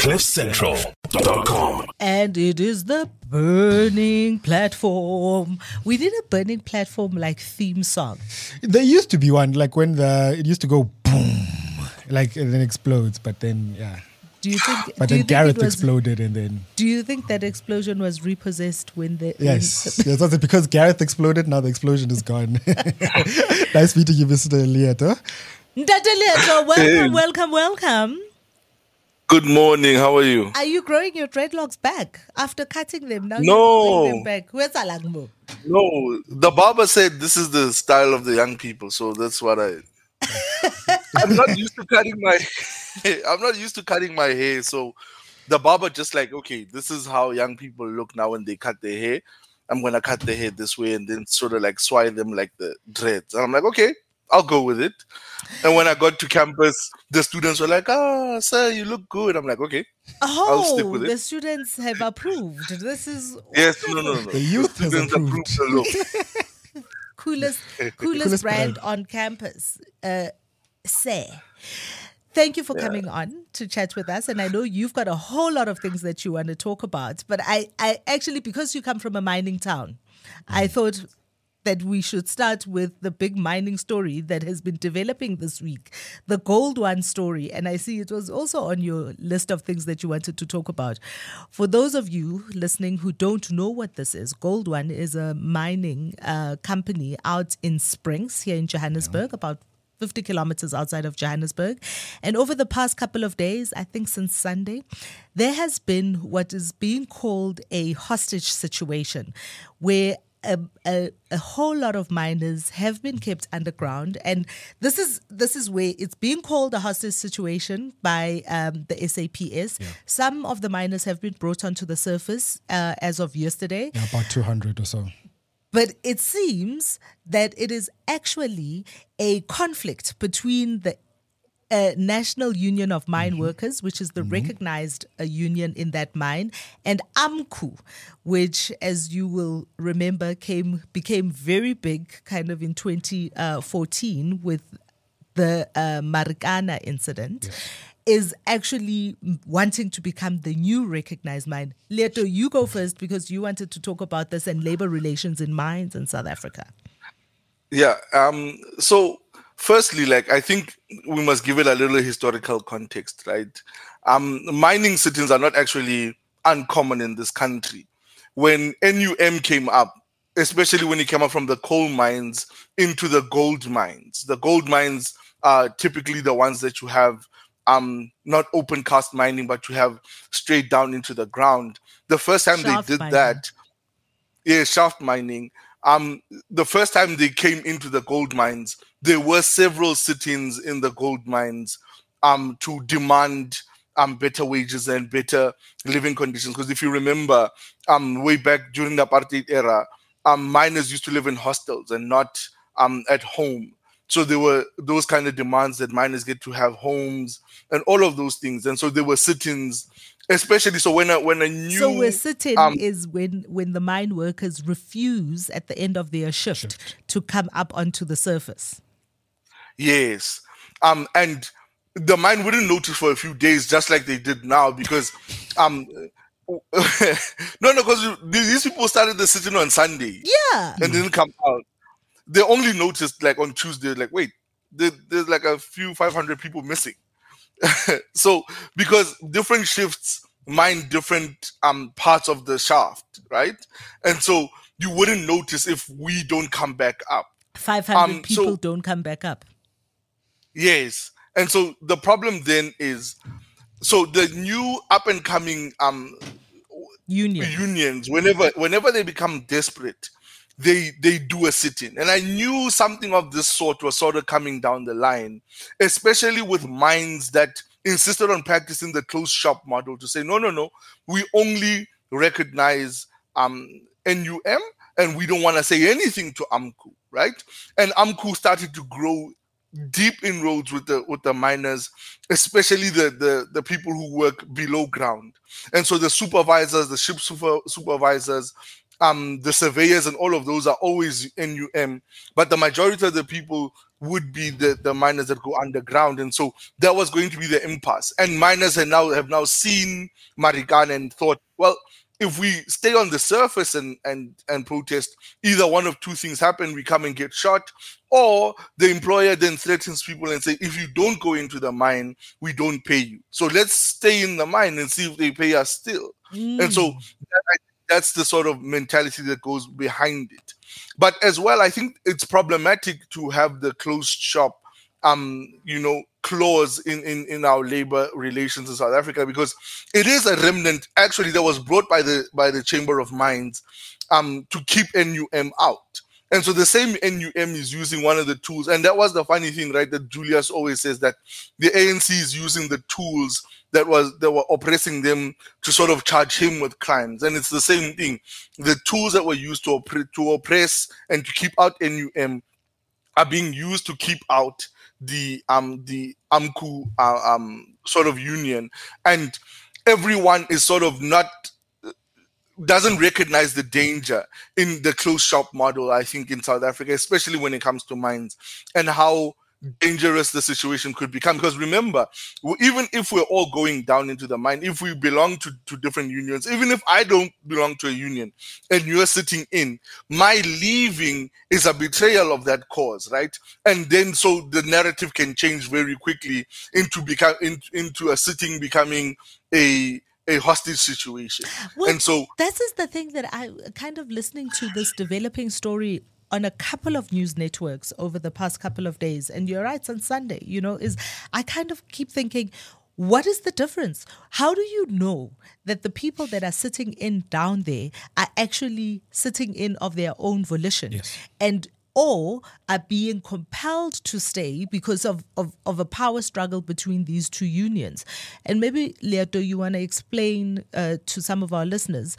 CliffCentral.com. And it is the burning platform. We did a burning platform like theme song. There used to be one, like when the it used to go boom, like and then explodes, but then yeah. Do you think? But do you then think Gareth was, exploded and then Do you think that explosion was repossessed when the when- yes, yes, that's it. Because Gareth exploded, now the explosion is gone. nice meeting you, Mr. Leeto. Ndate Leeto, welcome, welcome, welcome. Good morning. How are you? Are you growing your dreadlocks back after cutting them? Now No. you're growing them back. Where's Alangmo? No, the barber said this is the style of the young people, so that's what I. I'm not used to cutting my. I'm not used to cutting my hair, so the barber just like, okay, this is how young people look now when they cut their hair. I'm gonna cut their hair this way and then sort of like swai them like the dreads. And I'm like, okay, I'll go with it. And when I got to campus, the students were like, "Ah, sir, you look good." I'm like, okay, I'll stick Oh, with the it. students have approved. This is yes, no, no, no. The youth has students approved. approved the look. coolest coolest, Coolest brand brand. on campus. Uh, say. Thank you for coming on to chat with us. And I know you've got a whole lot of things that you want to talk about. But I, I actually, because you come from a mining town, I thought that we should start with the big mining story that has been developing this week, the Gold One story. And I see it was also on your list of things that you wanted to talk about. For those of you listening who don't know what this is, Gold One is a mining uh, company out in Springs here in Johannesburg, about 50 kilometers outside of Johannesburg. And over the past couple of days, I think since Sunday, there has been what is being called a hostage situation where a, a, a whole lot of miners have been kept underground and this is this is where it's being called a hostage situation by um, the SAPS. Some of the miners have been brought onto the surface uh, as of yesterday. Yeah, about two hundred or so. But it seems that it is actually a conflict between the uh, National Union of Mine Workers, which is the recognized uh, union in that mine, and AMCU, which, as you will remember, came became very big kind of in 2014 with the uh, Marikana incident. Is actually wanting to become the new recognized mine. Leeto, you go first because you wanted to talk about this and labor relations in mines in South Africa. Yeah. Um. So, firstly, like I think we must give it a little historical context, right? Um, mining sit-ins are not actually uncommon in this country. When NUM came up, especially when it came up from the coal mines into the gold mines, the gold mines are typically the ones that you have um not open cast mining, but you have straight down into the ground. The first time Shaft they did mining. that, yeah, shaft mining. Um, the first time they came into the gold mines, there were several sit-ins in the gold mines um, to demand um, better wages and better living conditions. Because if you remember, um, way back during the apartheid era, um, miners used to live in hostels and not um, at home. So there were those kind of demands that miners get to have homes and all of those things. And so there were sit-ins, especially so when a when a new So we're sitting um, is when when the mine workers refuse at the end of their shift, to come up onto the surface. Yes. Um, and the mine wouldn't notice for a few days, just like they did now, because um, no, no, because these people started the sitting on Sunday Yeah. and didn't come out. They only noticed like on Tuesday, like wait, there, there's like a few five hundred people missing. so because different shifts mine different um parts of the shaft, right? And so you wouldn't notice if we don't come back up. 500 Um, people so- don't come back up. Yes. And so the problem then is so the new up and coming um Union. unions whenever whenever they become desperate they they do a sit-in. And i knew something of this sort was sort of coming down the line especially with minds that insisted on practicing the closed shop model to say no no no. We only recognize um num and we don't want to say anything to AMCU right? And AMCU started to grow deep inroads with the with the miners especially the the, the people who work below ground. And so the supervisors the ship super, supervisors um, the surveyors and all of those are always NUM, but the majority of the people would be the, the miners that go underground. And so that was going to be the impasse. And miners have now have now seen Marikana and thought, well, if we stay on the surface and and and protest, either one of two things happen: we come and get shot, or the employer then threatens people and say, if you don't go into the mine, we don't pay you. So let's stay in the mine and see if they pay us still. Mm. And so that, that's the sort of mentality that goes behind it. But as well, I think it's problematic to have the closed shop um you know clause in, in in our labor relations in south africa because it is a remnant actually that was brought by the by the chamber of mines um to keep num out and so the same NUM is using one of the tools. And that was the funny thing, right? That Julius always says that the ANC is using the tools that was that were oppressing them to sort of charge him with crimes. And it's the same thing. The tools that were used to, opp- to oppress and to keep out NUM are being used to keep out the um the AMCU uh, um sort of union, and everyone is sort of not doesn't recognize the danger in the closed shop model. I think in South Africa, especially when it comes to mines, and how dangerous the situation could become. Because remember, even if we're all going down into the mine, if we belong to, to different unions, even if I don't belong to a union and you're sitting in, my leaving is a betrayal of that cause, right? And then so the narrative can change very quickly into become in, into a sitting becoming a a hostage situation. Well, and so this is the thing that I kind of listening to this developing story on a couple of news networks over the past couple of days, and you're right, on Sunday, you know, is I kind of keep thinking, what is the difference? How do you know that the people that are sitting in down there are actually sitting in of their own volition? Yes. And or are being compelled to stay because of, of, of a power struggle between these two unions. And maybe, Leeto, you want to explain uh, to some of our listeners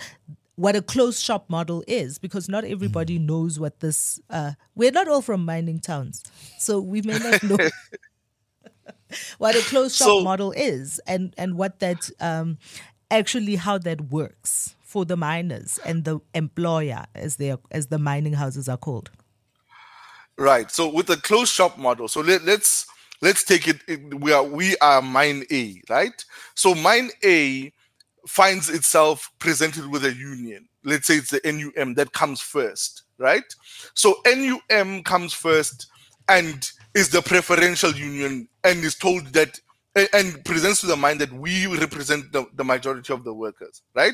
what a closed shop model is because not everybody mm. knows what this uh, we're not all from mining towns so we may not know what a closed shop so, model is and and what that um, actually how that works for the miners and the employer as they are, as the mining houses are called right so with the closed shop model so let, let's let's take it we are we are mine a right so mine a finds itself presented with a union. Let's say it's the NUM that comes first, right? So NUM comes first and is the preferential union and is told that and presents to the mind that we represent the, the majority of the workers, right?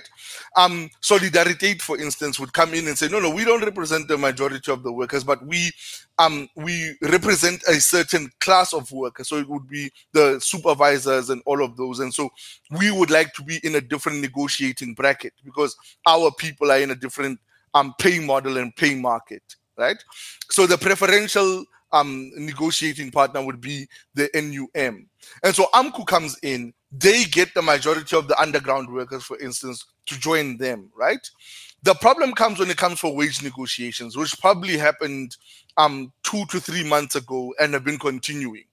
Um, Solidarity, for instance, would come in and say, no, no, we don't represent the majority of the workers, but we um, we represent a certain class of workers. So it would be the supervisors and all of those. And so we would like to be in a different negotiating bracket because our people are in a different um, pay model and pay market, right? So the preferential um, negotiating partner would be the NUM. And so AMCU comes in, they get the majority of the underground workers, for instance, to join them, right? The problem comes when it comes for wage negotiations, which probably happened um, two to three months ago and have been continuing.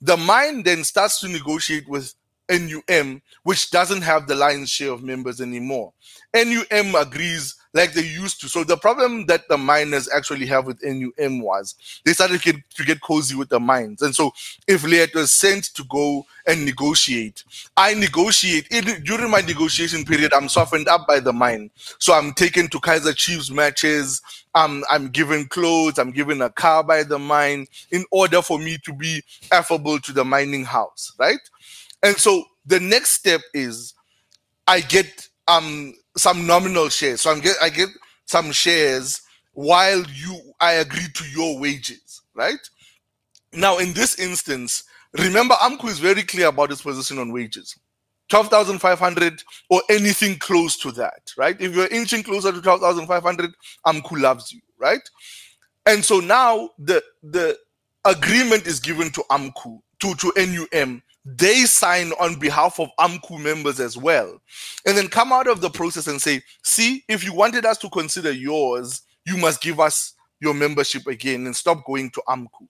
The mine then starts to negotiate with NUM, which doesn't have the lion's share of members anymore. NUM agrees like they used to. So the problem that the miners actually have with NUM was they started to get, to get cozy with the mines. And so if Leet was sent to go and negotiate, I negotiate during my negotiation period. I'm softened up by the mine, so I'm taken to Kaizer Chiefs matches. I'm I'm given clothes. I'm given a car by the mine in order for me to be affable to the mining house, right? And so the next step is I get um some nominal shares. So I'm get I get some shares while you I agree to your wages, right? Now in this instance, remember AMCU is very clear about its position on wages. 12,500 or anything close to that, right? If you're inching closer to 12,500, AMCU loves you, right? And so now the the agreement is given to AMCU to to NUM they sign on behalf of AMCU members as well. And then come out of the process and say, see, if you wanted us to consider yours, you must give us your membership again and stop going to AMCU.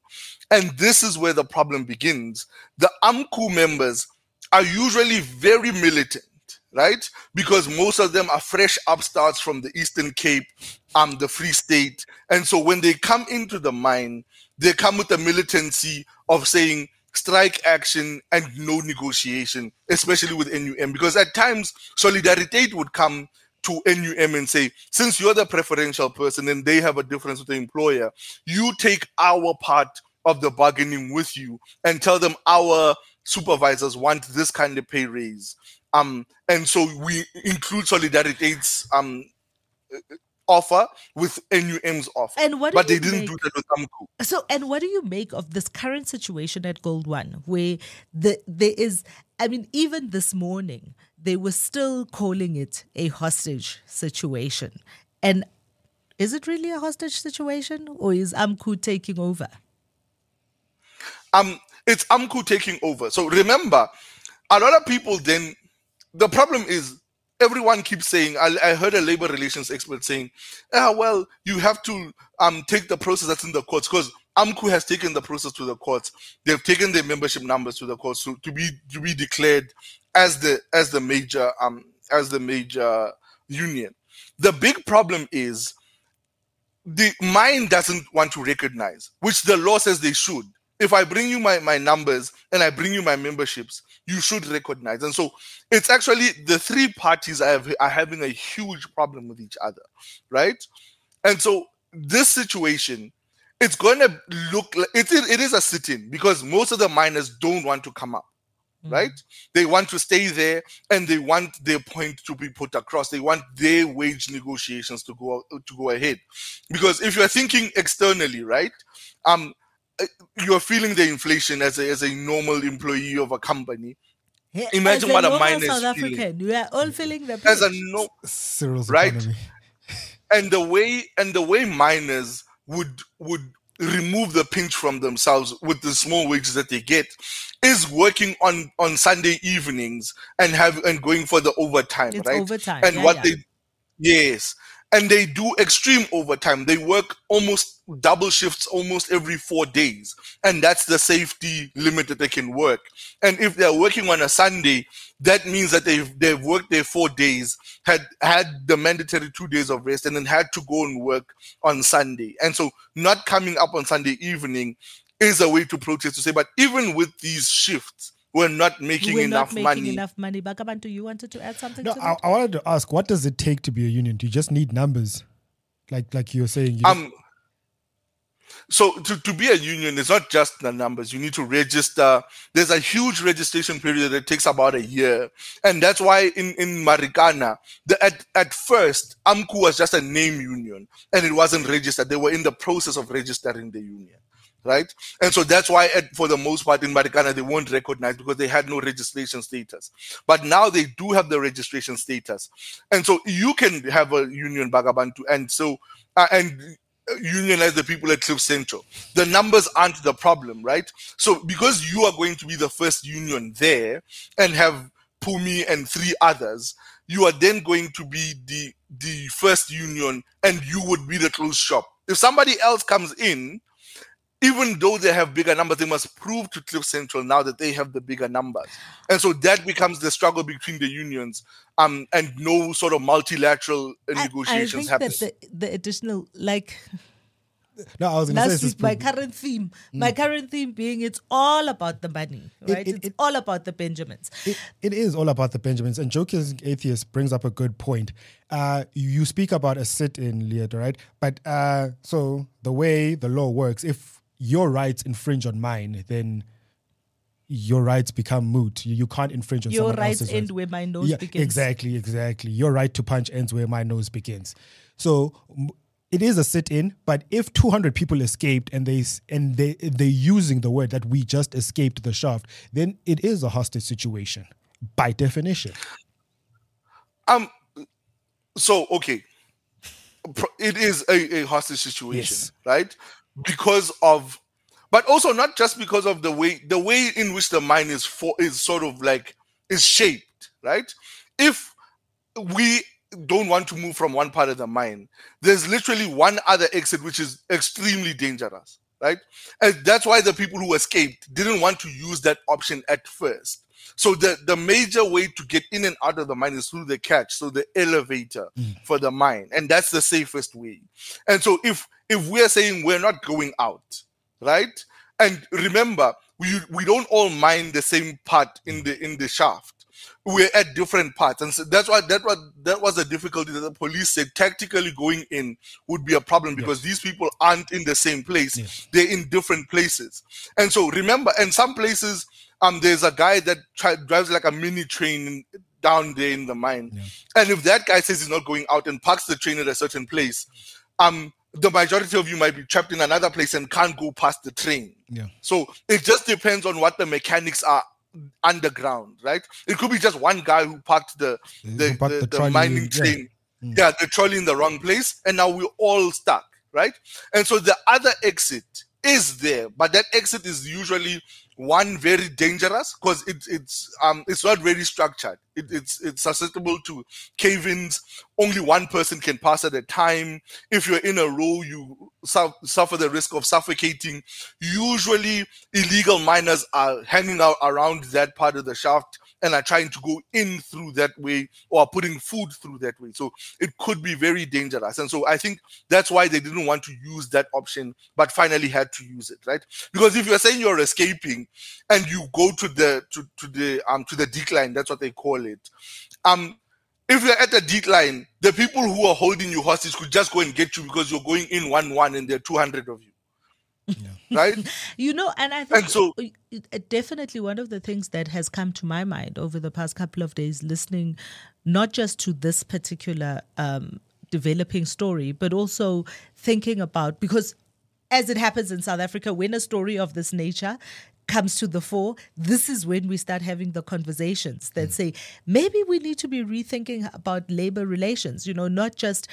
And this is where the problem begins. The AMCU members are usually very militant, right? Because most of them are fresh upstarts from the Eastern Cape, um, the Free State. And so when they come into the mine, they come with the militancy of saying strike action and no negotiation, especially with NUM. Because at times, Solidarity would come to NUM and say, since you're the preferential person and they have a difference with the employer, you take our part of the bargaining with you and tell them our supervisors want this kind of pay raise. Um, and so we include Solidarity's um offer with NUM's offer. And what but they didn't make- do that with AMCU. So, and what do you make of this current situation at Gold One, where the there is, I mean, even this morning they were still calling it a hostage situation, and is it really a hostage situation, or is AMCU taking over? um it's AMCU taking over. So remember, a lot of people then the problem is everyone keeps saying I, I heard a labor relations expert saying, ah well, you have to um take the process that's in the courts because AMCU has taken the process to the courts. They've taken their membership numbers to the courts to, to be to be declared as the as the major um as the major union. The big problem is the mine doesn't want to recognize, which the law says they should. If I bring you my, my numbers and I bring you my memberships, you should recognize. And so it's actually the three parties I have are having a huge problem with each other, right? And so this situation, it's going to look like it, it is a sit-in because most of the miners don't want to come up right? They want to stay there and they want their point to be put across. They want their wage negotiations to go to go ahead. Because if you're thinking externally, right? Um Uh, you're feeling the inflation as a as a normal employee of a company. Hey, Imagine what a normal miner is South feeling. We are all feeling the As a no Cyril's Right? economy. and the way and the way miners would would remove the pinch from themselves with the small wages that they get is working on on Sunday evenings and have and going for the overtime, It's right? overtime, And yeah, what yeah. they yes, and they do extreme overtime. They work almost double shifts almost every four days, and that's the safety limit that they can work. And if they're working on a Sunday, that means that they've they've worked their four days, had had the mandatory two days of rest, and then had to go and work on Sunday. And so, not coming up on Sunday evening is a way to protest to say, but even with these shifts, we're not making We're enough not making money. enough money. Bakh'abantu, you wanted to add something No, to I, that? I wanted to ask, what does it take to be a union? Do you just need numbers? Like like you're saying, you just- um so to, to be a union it's not just the numbers you need to register there's a huge registration period that takes about a year and that's why in in marikana the, at, at first AMCU was just a name union and it wasn't registered they were in the process of registering the union right and so that's why for the most part in marikana they weren't recognized because they had no registration status but now they do have the registration status and so you can have a union Bakh'abantu and so uh, and unionize the people at Cliff Central. The numbers aren't the problem, right? So because you are going to be the first union there and have Phumi and three others, you are then going to be the the first union and you would be the closed shop. If somebody else comes in, even though they have bigger numbers, they must prove to Cliff Central now that they have the bigger numbers. And so that becomes the struggle between the unions um, and no sort of multilateral I- negotiations I, think happen. that the, the additional, like no, I was going to say last this week, my current theme, my current theme being it's all about the money, right? it- it's it- all about the Benjamins. it, it is all about the Benjamins. And Joker's Atheist brings up a good point. Uh, you, you speak about a sit in, Leah, right? But uh, so the way the law works, if your rights infringe on mine, then your rights become moot. You, you can't infringe on Your someone rights else's end where my nose yeah, begins. Exactly, exactly. Your right to punch ends where my nose begins. So it is a sit-in, but if 200 people escaped and they and they they're using the word that we just escaped the shaft, then it is a hostage situation by definition. Um. So okay, it is a, a hostage situation, Yes. right? Because of, but also not just because of the way the way in which the mind is for is sort of like is shaped, right? If we don't want to move from one part of the mind there's literally one other exit which is extremely dangerous, right? And that's why the people who escaped didn't want to use that option at first. So the, the major way to get in and out of the mine is through the catch, so the elevator mm. for the mine, and that's the safest way. And so if if we're saying we're not going out, right? And remember, we we don't all mine the same part in the in the shaft we're at different parts and so that's why that was that was the difficulty that the police said tactically going in would be a problem because yes. these people aren't in the same place yes. they're in different places and so remember in some places um there's a guy that try, drives like a mini train down there in the mine yeah. and if that guy says he's not going out and parks the train at a certain place um the majority of you might be trapped in another place and can't go past the train. Yeah. So it just depends on what the mechanics are underground, right? It could be just one guy who parked the the, parked the, the, the mining train. Yeah. Mm. yeah, the trolley in the wrong place, and now we're all stuck, right? And so the other exit is there, but that exit is usually one very dangerous because it, it's um it's not very structured. It, it's it's susceptible to cave-ins. Only one person can pass at a time. If you're in a row, you su- suffer the risk of suffocating. Usually, illegal miners are hanging out around that part of the shaft and are trying to go in through that way or are putting food through that way. So it could be very dangerous. And so I think that's why they didn't want to use that option, but finally had to use it, right? Because if you're saying you're escaping and you go to the to, to the um to the decline, that's what they call it. Um if you're at the decline, the people who are holding you hostage could just go and get you because you're going in one one and there are 200 of you. Yeah. Right? you know, and I think and so, definitely one of the things that has come to my mind over the past couple of days, listening not just to this particular um, developing story, but also thinking about because as it happens in South Africa, when a story of this nature comes to the fore, this is when we start having the conversations that say maybe we need to be rethinking about labor relations, you know, not just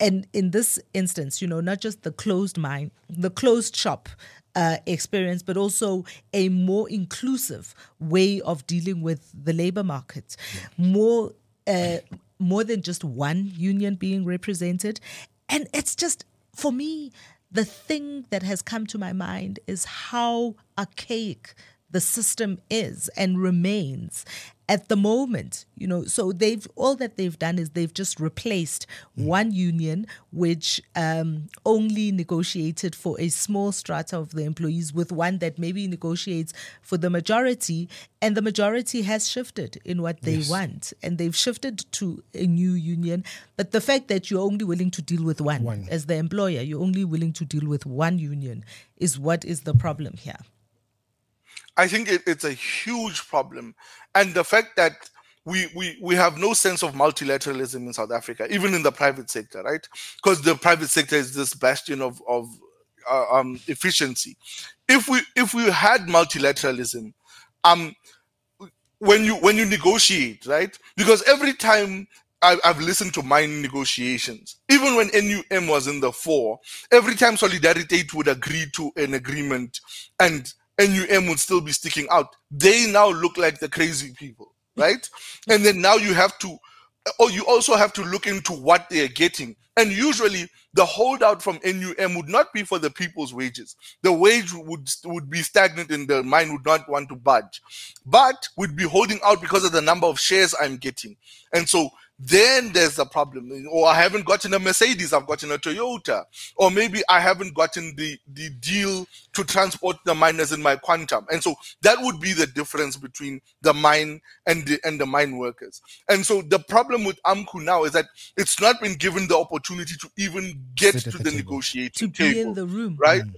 and in this instance, you know, not just the closed mind, the closed shop uh, experience, but also a more inclusive way of dealing with the labor market, more uh, more than just one union being represented, and it's just for me the thing that has come to my mind is how archaic the system is and remains at the moment you know so they've all that they've done is they've just replaced mm. one union which um, only negotiated for a small strata of the employees with one that maybe negotiates for the majority and the majority has shifted in what they yes. want and they've shifted to a new union but the fact that you're only willing to deal with one, one. as the employer you're only willing to deal with one union is what is the problem here I think it, it's a huge problem. And the fact that we, we, we have no sense of multilateralism in South Africa, even in the private sector, right? Because the private sector is this bastion of, of uh, um, efficiency. If we if we had multilateralism, um, when you when you negotiate, right? Because every time I, have listened to mine negotiations. Even when NUM was in the fore, every time Solidarity would agree to an agreement and NUM would still be sticking out. They now look like the crazy people, right? and then now you have to, or you also have to look into what they are getting. And usually the holdout from NUM would not be for the people's wages. The wage would would be stagnant and the mine would not want to budge, but would be holding out because of the number of shares I'm getting. And so then there's a problem. Or I haven't gotten a Mercedes, I've gotten a Toyota. Or maybe I haven't gotten the, the deal to transport the miners in my quantum. And so that would be the difference between the mine and the and the mine workers. And so the problem with AMCU now is that it's not been given the opportunity to even get to the, the negotiating to be in the room. Right? Mm.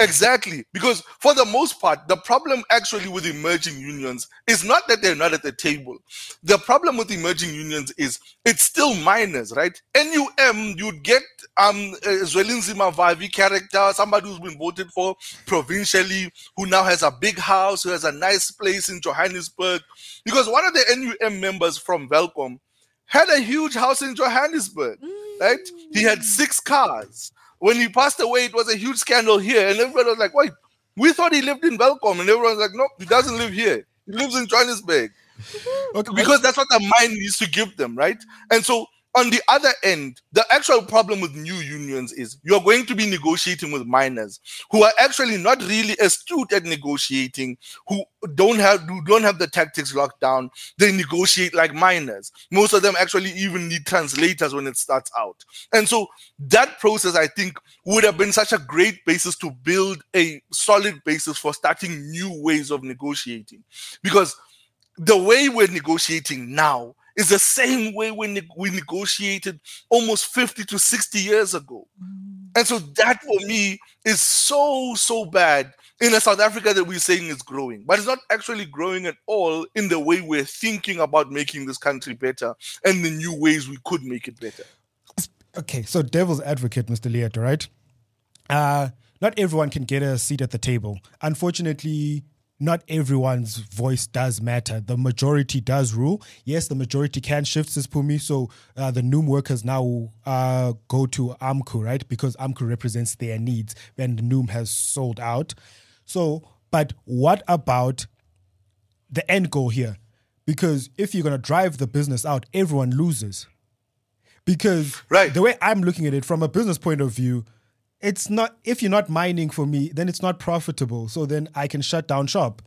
Exactly. Because for the most part, the problem actually with emerging unions is not that they're not at the table. The problem with emerging unions is it's still miners, right? NUM, you'd get um Zwelinzima Vavi character, somebody who's been voted for provincially, who now has a big house, who has a nice place in Johannesburg. Because one of the NUM members from Welkom had a huge house in Johannesburg, right? He had six cars when he passed away, it was a huge scandal here, and everybody was like, "Wait, we thought he lived in Welkom," and everyone was like, "Nope, he doesn't live here. He lives in Johannesburg." okay, because that's what the mind needs to give them, right? And so on the other end, the actual problem with new unions is you're going to be negotiating with miners who are actually not really astute at negotiating, who don't have who don't have the tactics locked down. They negotiate like miners. Most of them actually even need translators when it starts out. And so that process, I think, would have been such a great basis to build a solid basis for starting new ways of negotiating. Because the way we're negotiating now is the same way we, ne- we negotiated almost 50 to 60 years ago. Mm. And so that for me is so, so bad in a South Africa that we're saying is growing, but it's not actually growing at all in the way we're thinking about making this country better and the new ways we could make it better. Okay, so devil's advocate, Mr. Leeto, right? Uh, not everyone can get a seat at the table. Unfortunately, not everyone's voice does matter. The majority does rule. Yes, the majority can shift, says Phumi. So uh, the NUM workers now uh, go to AMCU, right? Because AMCU represents their needs and NUM has sold out. So, but what about the end goal here? Because if you're going to drive the business out, everyone loses. Because right. the way I'm looking at it from a business point of view, it's not if you're not mining for me, then it's not profitable. So then I can shut down shop.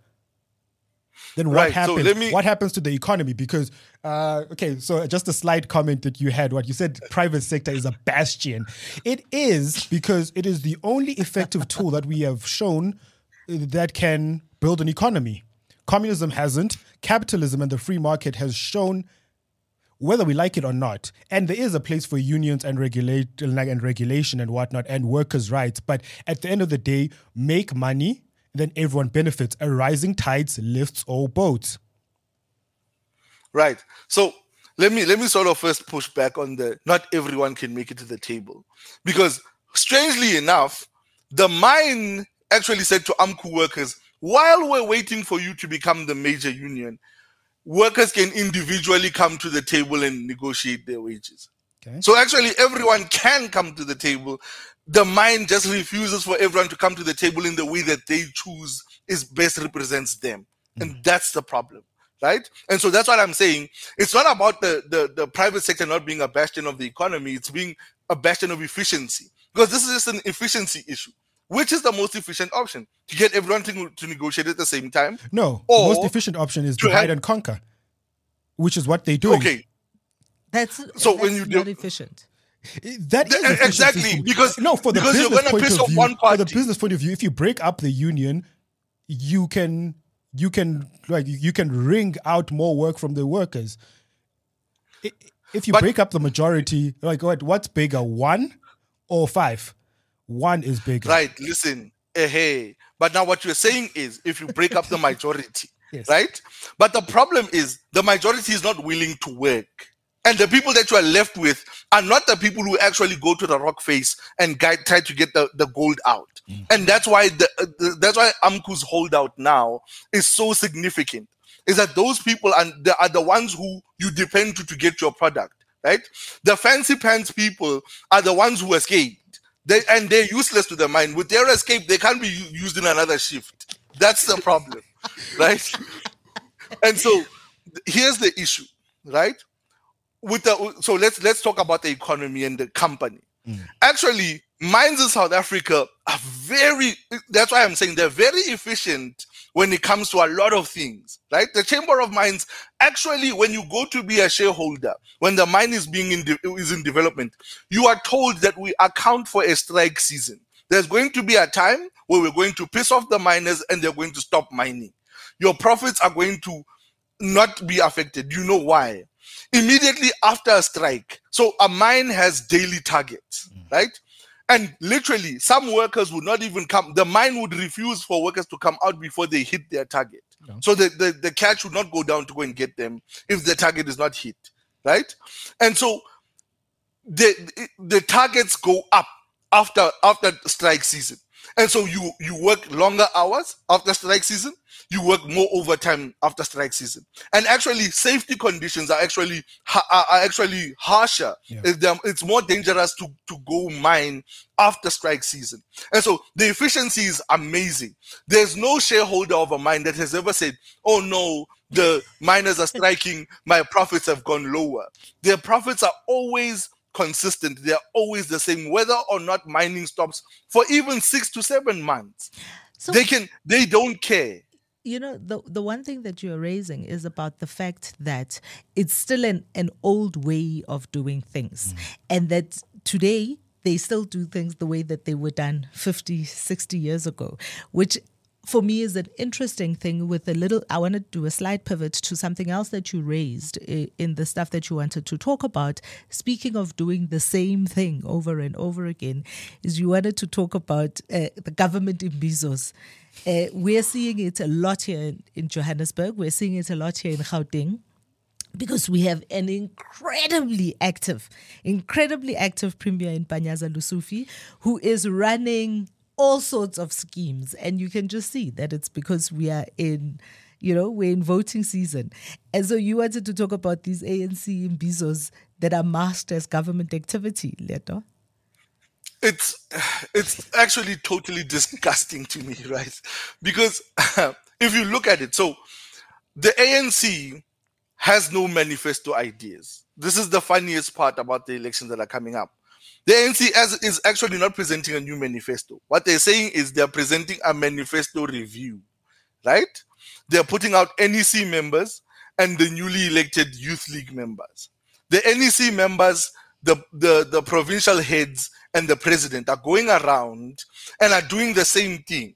Then what right, happens? So me... What happens to the economy? Because uh, okay, so just a slight comment that you had. What you said, private sector is a bastion. It is because it is the only effective tool that we have shown that can build an economy. Communism hasn't. Capitalism and the free market has shown whether we like it or not. And there is a place for unions and regulate and regulation and whatnot and workers' rights. But at the end of the day, make money, then everyone benefits. A rising tides lifts all boats. Right. So let me let me sort of first push back on the not everyone can make it to the table. Because strangely enough, the mine actually said to AMCU workers, while we're waiting for you to become the major union, workers can individually come to the table and negotiate their wages. Okay. So actually, everyone can come to the table. The mind just refuses for everyone to come to the table in the way that they choose is best represents them, mm. and that's the problem, right? And so that's what I'm saying. It's not about the, the the private sector not being a bastion of the economy; it's being a bastion of efficiency because this is just an efficiency issue. Which is the most efficient option? To get everyone to, to negotiate at the same time? No. Or the most efficient option is divide have, and conquer, which is what they do. Okay. That's so that's when you do, not efficient. That is exactly because no for the business point of view. For the business point of view, if you break up the union, you can you can like you can wring out more work from the workers. If you but, break up the majority, like what, what's bigger, one or five? One is bigger. Right. Listen. Eh, hey. But now what you're saying is if you break up the majority, yes. right? But the problem is the majority is not willing to work. And the people that you are left with are not the people who actually go to the rock face and guide, try to get the, the gold out. Mm. And that's why the, the, that's why AMCU's holdout now is so significant. Is that those people and they are the ones who you depend to to get your product, right? The fancy pants people are the ones who escape they and they're useless to the mine. With their escape, they can't be used in another shift. That's the problem, right? And so here's the issue, right? With the so let's let's talk about the economy and the company. Mm. Actually, mines in South Africa are very. That's why I'm saying they're very efficient when it comes to a lot of things, right? The Chamber of Mines actually, when you go to be a shareholder, when the mine is being in de- is in development, you are told that we account for a strike season. There's going to be a time where we're going to piss off the miners and they're going to stop mining. Your profits are going to not be affected. You know why? Immediately after a strike, so a mine has daily targets, mm. right? And literally, some workers would not even come. The mine would refuse for workers to come out before they hit their target. Yeah. So the, the, the catch would not go down to go and get them if the target is not hit. Right? And so the the targets go up after after strike season. And so you you work longer hours after strike season, you work more overtime after strike season. And actually safety conditions are actually are actually harsher. Yeah. It's more dangerous to to go mine after strike season. And so the efficiency is amazing. There's no shareholder of a mine that has ever said, "Oh no, the miners are striking, my profits have gone lower." Their profits are always consistent. They're always the same, whether or not mining stops for even six to seven months. So, they can, they don't care. You know, the the one thing that you're raising is about the fact that it's still an, an old way of doing things. Mm. And that today they still do things the way that they were done 50, 60 years ago, which for me is an interesting thing with a little i want to do a slight pivot to something else that you raised in the stuff that you wanted to talk about. Speaking of doing the same thing over and over again is you wanted to talk about uh, the government imbizos uh, we're seeing it a lot here in, in johannesburg. We're seeing it a lot here in gauteng because we have an incredibly active, incredibly active premier in Panyaza Lesufi, who is running all sorts of schemes. And you can just see that it's because we are in, you know, we're in voting season. And so you wanted to talk about these ANC imbizos that are masked as government activity, Leeto. It's it's actually totally disgusting to me, right? Because if you look at it, so the ANC has no manifesto ideas. This is the funniest part about the elections that are coming up. The ANC is actually not presenting a new manifesto. What they're saying is they're presenting a manifesto review, right? They're putting out NEC members and the newly elected Youth League members. The NEC members, the, the, the provincial heads, and the president are going around and are doing the same thing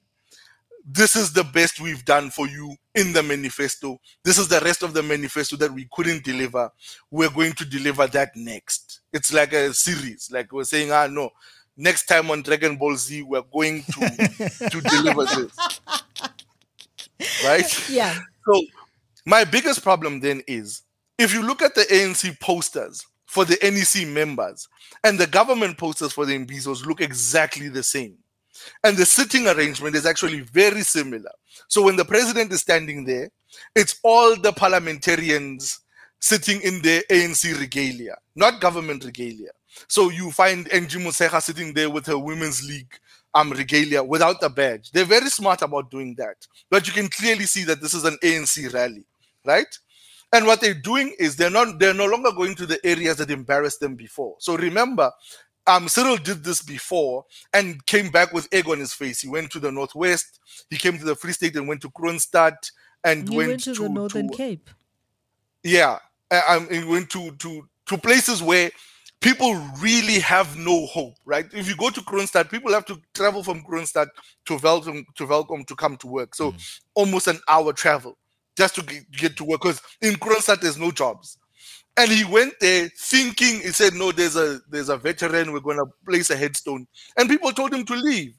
this is the best we've done for you in the manifesto. This is the rest of the manifesto that we couldn't deliver. We're going to deliver that next. It's like a series. Like we're saying, ah, no, next time on Dragon Ball Z, we're going to to deliver this. Right? Yeah. So my biggest problem then is if you look at the ANC posters for the NEC members and the government posters for the Imbizos look exactly the same and the sitting arrangement is actually very similar. So when the president is standing there, it's all the parliamentarians sitting in the ANC regalia, not government regalia. So you find Angie Motshekga sitting there with her women's league um, regalia without a badge. They're very smart about doing that. But you can clearly see that this is an ANC rally, right? And what they're doing is they're not they're no longer going to the areas that embarrassed them before. So remember, um, Cyril did this before and came back with egg on his face. He went to the northwest, he came to the Free State and went to Kroonstad and went, went, to, to the Northern to, Cape. Yeah, um, he went to to to places where people really have no hope, right? If you go to Kroonstad, people have to travel from Kroonstad to Welkom to Welkom to come to work. So mm. almost an hour travel just to get to work because in Kroonstad there's no jobs. And he went there thinking he said, No, there's a there's a veteran, we're gonna place a headstone. And people told him to leave.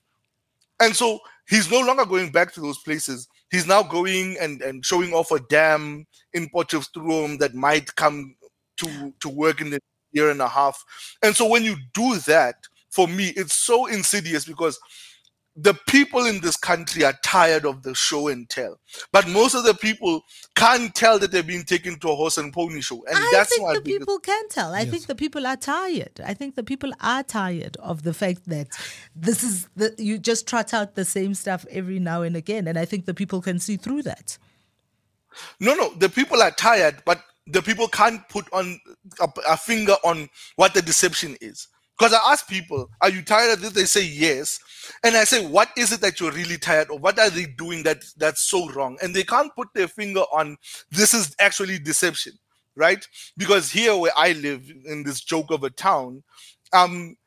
And so he's no longer going back to those places. He's now going and, and showing off a dam in Potchefstroom that might come to, to work in the year and a half. And so when you do that, for me, it's so insidious because the people in this country are tired of the show and tell. But most of the people can't tell that they're being taken to a horse and pony show. And I that's think the people can tell. I yes. think the people are tired. I think the people are tired of the fact that this is the you just trot out the same stuff every now and again. And I think the people can see through that. No, no, the people are tired, but the people can't put on a, a finger on what the deception is. Because I ask people, are you tired of this? They say yes. And I say, what is it that you're really tired of? What are they doing that that's so wrong? And they can't put their finger on this is actually deception, right? Because here where I live in this joke of a town, um,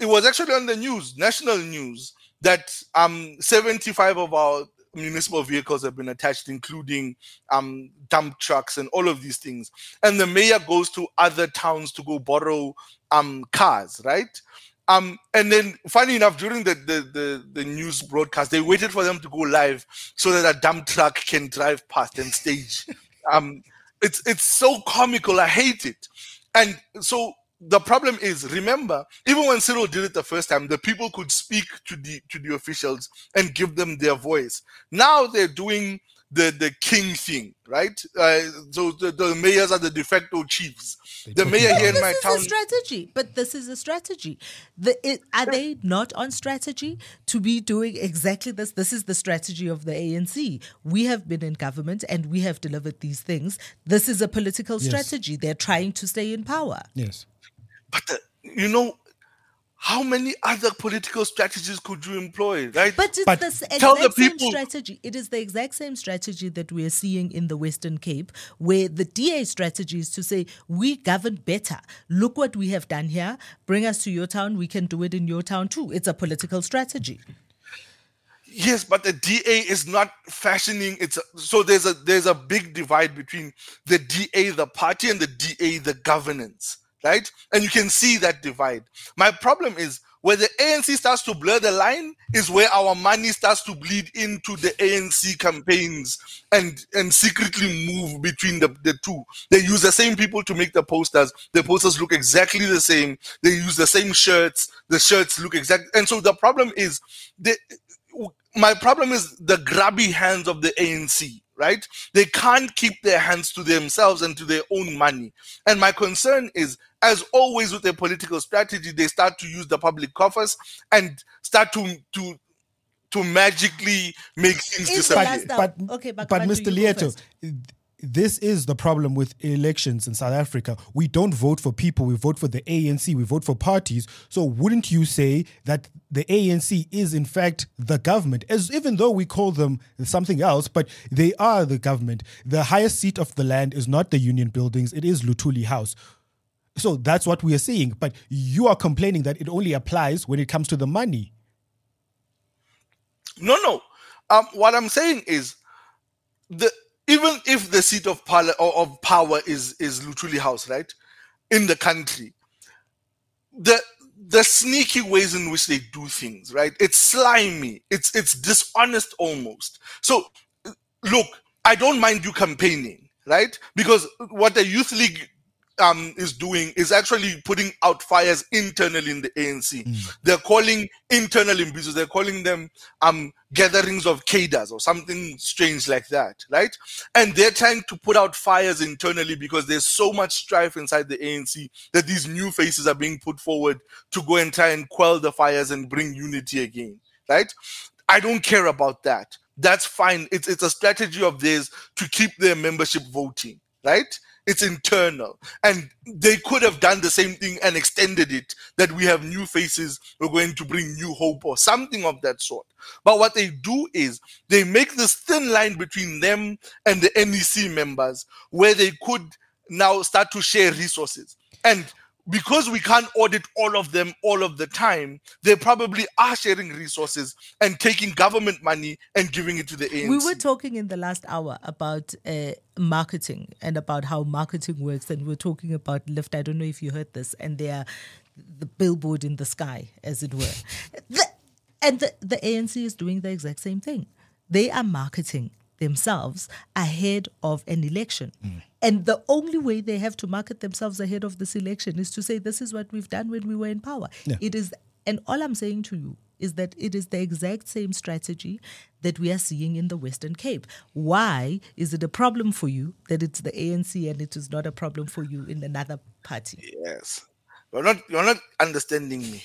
it was actually on the news, national news, that um 75 of our municipal vehicles have been attached, including um, dump trucks and all of these things. And the mayor goes to other towns to go borrow um, cars, right? Um, and then, funny enough, during the, the, the, the, news broadcast, they waited for them to go live so that a dump truck can drive past and stage. um, it's it's so comical. I hate it. And so the problem is, remember, even when Cyril did it the first time, the people could speak to the to the officials and give them their voice. Now they're doing the the king thing, right? Uh, so the, the mayors are the de facto chiefs. The mayor here in my town. this is a strategy, but this is a strategy. The, it, are they not on strategy to be doing exactly this? This is the strategy of the ANC. We have been in government and we have delivered these things. This is a political Yes. strategy. They're trying to stay in power. Yes. But the, you know, how many other political strategies could you employ, right? But it's But the s- tell exact the same people- strategy. It is the exact same strategy that we are seeing in the Western Cape, where the DA strategy is to say, we govern better. Look what we have done here. Bring us to your town. We can do it in your town too. It's a political strategy. Yes, but the DA is not fashioning it's so there's a there's a big divide between the DA the party and the DA the governance, right? And you can see that divide. My problem is where the ANC starts to blur the line is where our money starts to bleed into the ANC campaigns and and secretly move between the, the two. They use the same people to make the posters. The posters look exactly the same. They use the same shirts. The shirts look exact. And so the problem is the my problem is the grabby hands of the ANC, right? They can't keep their hands to themselves and to their own money. And my concern is, as always with a political strategy, they start to use the public coffers and start to to to magically make things Is disappear. But, but, okay, but but Mr. you Leeto, this is the problem with elections in South Africa. We don't vote for people, we vote for the ANC, we vote for parties. So wouldn't you say that the ANC is in fact the government, as even though we call them something else, but they are the government. The highest seat of the land is not the union buildings, it is Luthuli House. So that's what we are seeing. But you are complaining that it only applies when it comes to the money. No, no. Um, what I'm saying is, the even if the seat of power of power is is Luthuli House, right, in the country, the the sneaky ways in which they do things, right? It's slimy. It's it's dishonest almost. So, look, I don't mind you campaigning, right? Because what the youth league um, is doing is actually putting out fires internally in the ANC. They're calling internal imbizos, they're calling them um, gatherings of cadres or something strange like that, right? And they're trying to put out fires internally because there's so much strife inside the ANC that these new faces are being put forward to go and try and quell the fires and bring unity again, right? I don't care about that. That's fine. It's it's a strategy of theirs to keep their membership voting, right? It's internal. And they could have done the same thing and extended it that we have new faces, we're going to bring new hope or something of that sort. But what they do is they make this thin line between them and the NEC members where they could now start to share resources. And because we can't audit all of them all of the time, they probably are sharing resources and taking government money and giving it to the ANC. We were talking in the last hour about uh, marketing and about how marketing works, and we're talking about Lyft. I don't know if you heard this, and they are the billboard in the sky, as it were. The, and the, the ANC is doing the exact same thing. They are marketing themselves ahead of an election. Mm. And the only way they have to market themselves ahead of this election is to say, this is what we've done when we were in power. Yeah. It is, and all I'm saying to you is that it is the exact same strategy that we are seeing in the Western Cape. Why is it a problem for you that it's the ANC and it is not a problem for you in another party? Yes. You're not you're not understanding me.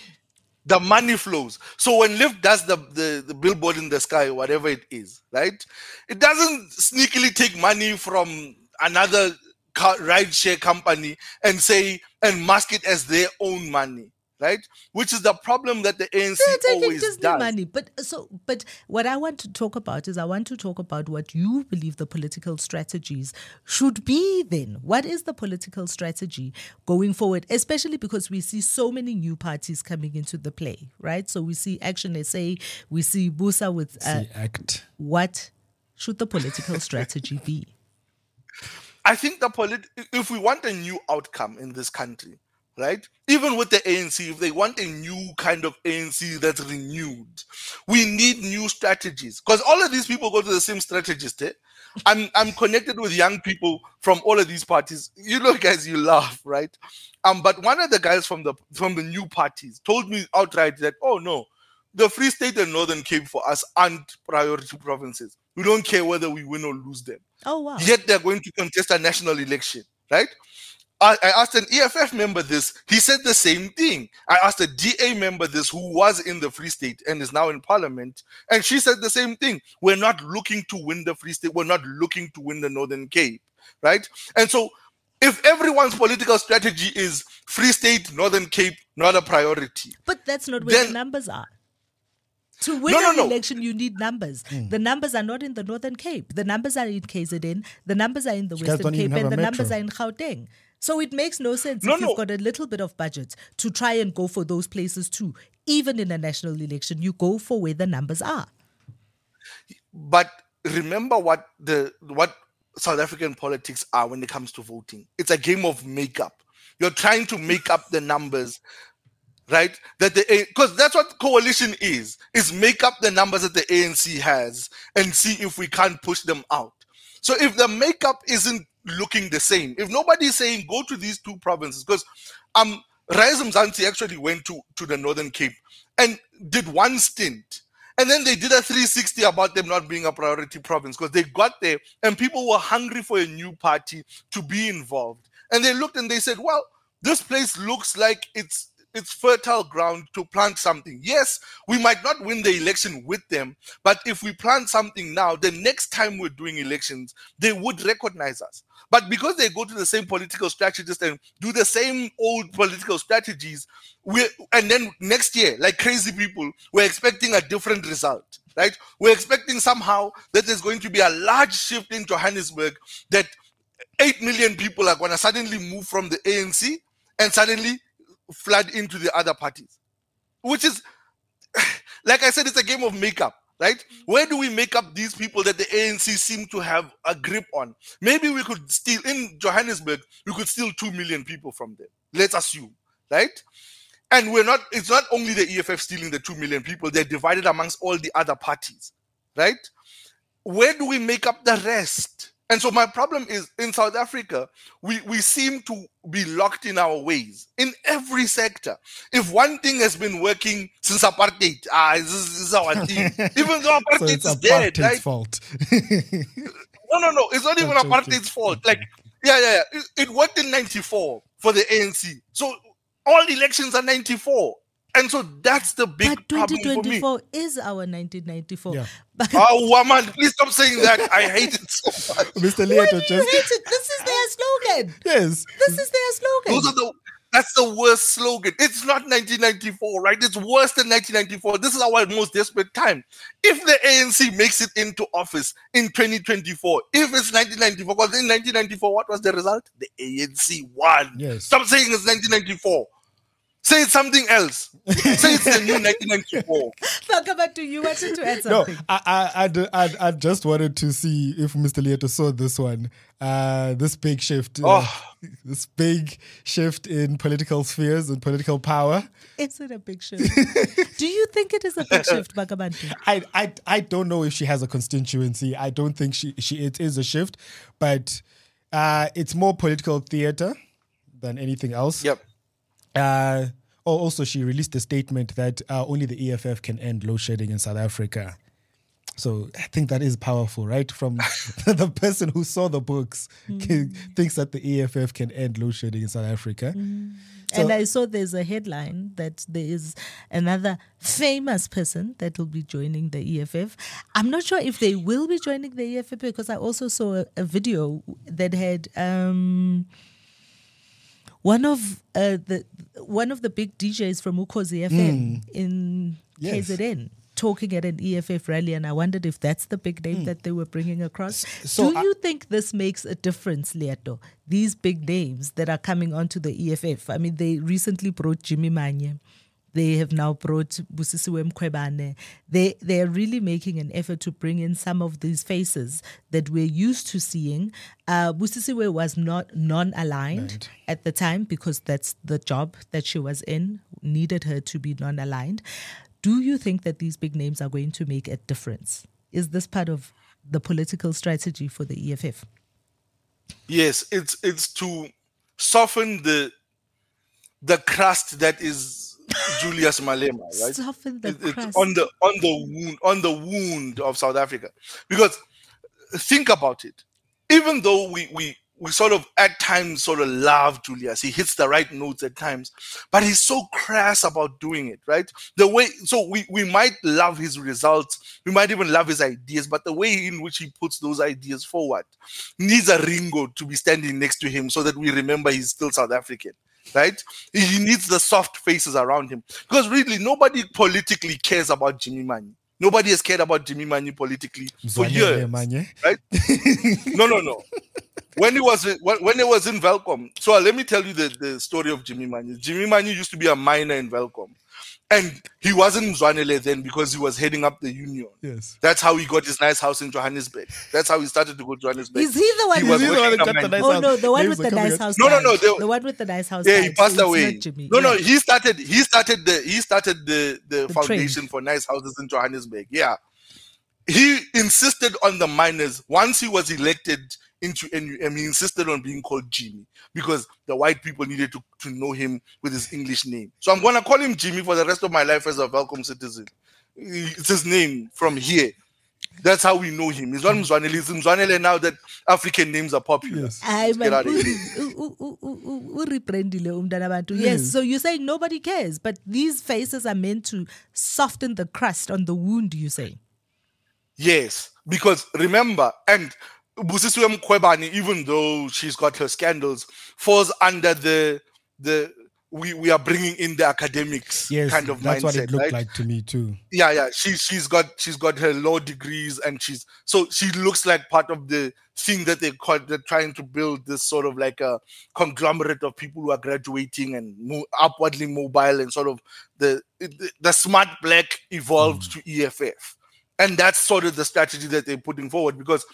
The money flows. So when Lyft does the, the, the billboard in the sky, whatever it is, right? It doesn't sneakily take money from another car, ride share company and say and mask it as their own money, right? Which is the problem that the ANC They're taking always Disney does. money, but so but what I want to talk about is I want to talk about what you believe the political strategies should be. Then, what is the political strategy going forward? Especially because we see so many new parties coming into the play, right? So we see Action SA, we see BOSA with uh, The act. what should the political strategy be? I think the polit- if we want a new outcome in this country, right? Even with the ANC, if they want a new kind of ANC that's renewed, we need new strategies. Because all of these people go to the same strategist. Eh? I'm I'm connected with young people from all of these parties. You look guys, you laugh, right? Um, but one of the guys from the from the new parties told me outright that, oh no, the Free State and Northern Cape for us aren't priority provinces. We don't care whether we win or lose them. Oh wow. Yet they're going to contest a national election, right? I, I asked an EFF member this. He said the same thing. I asked a DA member this who was in the Free State and is now in Parliament, and she said the same thing. We're not looking to win the Free State. We're not looking to win the Northern Cape, right? And so, if everyone's political strategy is Free State, Northern Cape, not a priority, But that's not where Then- the numbers are. To win No, no, an no. election, you need numbers. The numbers are not in the Northern Cape. The numbers are in KZN. The numbers are in the guys Western Cape, and a the numbers are in Gauteng. So it makes no sense No, if you've got a little bit of budget to try and go for those places too. Even in a national election, you go for where the numbers are. but remember what the what South African politics are when it comes to voting. It's a game of makeup. You're trying to make up the numbers, right? That the because that's what coalition is: is make up the numbers that the ANC has and see if we can't push them out. So if the makeup isn't looking the same, if nobody's saying go to these two provinces, because um Rise Mzansi actually went to to the Northern Cape and did one stint. And then they did a 360 about them not being a priority province because they got there and people were hungry for a new party to be involved. And they looked and they said, well, this place looks like it's it's fertile ground to plant something. Yes, we might not win the election with them, but if we plant something now, the next time we're doing elections, they would recognize us. But because they go to the same political strategists and do the same old political strategies, we and then next year, like crazy people, we're expecting a different result, right? We're expecting somehow that there's going to be a large shift in Johannesburg that 8 million people are going to suddenly move from the ANC and suddenly flood into the other parties, which is, like I said, it's a game of makeup, right? Mm-hmm. Where do we make up these people that the ANC seem to have a grip on? Maybe we could steal in Johannesburg, we could steal 2 million people from them. Let's assume, right? And we're not, it's not only the EFF stealing the 2 million people, they're divided amongst all the other parties, right? Where do we make up the rest? And so my problem is in South Africa, we, we seem to be locked in our ways in every sector. If one thing has been working since apartheid, ah, this is, this is our thing. Even though apartheid so is dead, apartheid's right? fault. No, no, no. It's not even apartheid's fault. Like, yeah, yeah, yeah. It, it worked in 94 for the ANC. So all elections are 94. And so that's the big But problem for me. 2024 is our 1994. Yeah. But Oh, woman, please stop saying that. I hate it so much. Mr. why Leeto do you just hate it? This is their slogan. yes. This is their slogan. Those are the that's the worst slogan. It's not 1994, right? It's worse than 1994. This is our most desperate time. If the ANC makes it into office in 2024, if it's 1994, because in 1994, what was the result? The ANC won. Yes. Stop saying it's 1994. Say it's something else. Say it's the new 1994. Bakh'abantu, you wanted to add something. No, something. I, I, I, d- I, I just wanted to see if Mr. Leeto saw this one. Uh, this big shift. uh, Oh. This big shift in political spheres and political power. Is it a big shift? Do you think it is a big shift, Bakh'abantu? I, I, I don't know if she has a constituency. I don't think she, she it is a shift, but uh, it's more political theater than anything else. Yep. Uh, oh, also, she released a statement that uh, only the EFF can end load shedding in South Africa. So I think that is powerful, right? From the person who saw the books ki- thinks that the EFF can end load shedding in South Africa. So- and I saw there's a headline that there is another famous person that will be joining the EFF. I'm not sure if they will be joining the EFF because I also saw a, a video that had um, one of uh, the one of the big DJs from Ukhozi FM in Hmm. Yes. KZN talking at an EFF rally, and I wondered if that's the big name that they were bringing across. So Do I- you think this makes a difference, Leeto? These big names that are coming onto the EFF. I mean, they recently brought Jimmy Manyi they have now brought Busisiwe Mkhwebane. They they are really making an effort to bring in some of these faces that we're used to seeing. Uh, Busisiwe was not non-aligned at the time because that's the job that she was in. Needed her to be non-aligned. Do you think that these big names are going to make a difference? Is this part of the political strategy for the EFF? Yes, it's it's to soften the the crust that is Julius Malema, right? Soften the It- crust. on the on the wound on the wound of South Africa. Because think about it. Even though we we we sort of at times sort of love Julius, he hits the right notes at times, but he's so crass about doing it, right? The way so we we might love his results, we might even love his ideas, but the way in which he puts those ideas forward needs a Ringo to be standing next to him so that we remember he's still South African. Right? He needs the soft faces around him. Because really, nobody politically cares about Jimmy Manyi. Nobody has cared about Jimmy Manyi politically for years. Right? no, no, no. When he was when, he was in Welkom, so let me tell you the, the story of Jimmy Manyi. Jimmy Manyi used to be a miner in Welkom, and he wasn't Zwanele then because he was heading up the union. Yes. That's how he got his nice house in Johannesburg. That's how he started to go to Johannesburg. Is he the one? He was he the one that got the mine. nice Oh house? no, the one Names with the nice up. house. No, no, no, they- The one with the nice house. Yeah, he passed so away. Jimmy. No, no, he started. He started the. He started the the, The foundation trend. for nice houses in Johannesburg. Yeah, he insisted on the miners. Once he was elected into NUM, he insisted on being called Jimmy because the white people needed to, to know him with his English name. So I'm gonna call him Jimmy for the rest of my life as a Welkom citizen. It's his name from here. That's how we know him. He's not Mzwanele. He's Mzwanele now that African names are popular. Yes. Hayi Let's get man, out of here. bantu. Mm. Yes, so you're saying nobody cares, but these faces are meant to soften the crust on the wound. You say? Yes, because remember, and Busisiwe Mkhwebane, even though she's got her scandals, falls under the the we we are bringing in the academics Yes. kind of that's mindset, what it looked right? like to me too. yeah, yeah. She she's got she's got her law degrees, and she's so she looks like part of the thing that they call they're trying to build this sort of like a conglomerate of people who are graduating and upwardly mobile, and sort of the the, the smart black evolved mm. to EFF, and that's sort of the strategy that they're putting forward because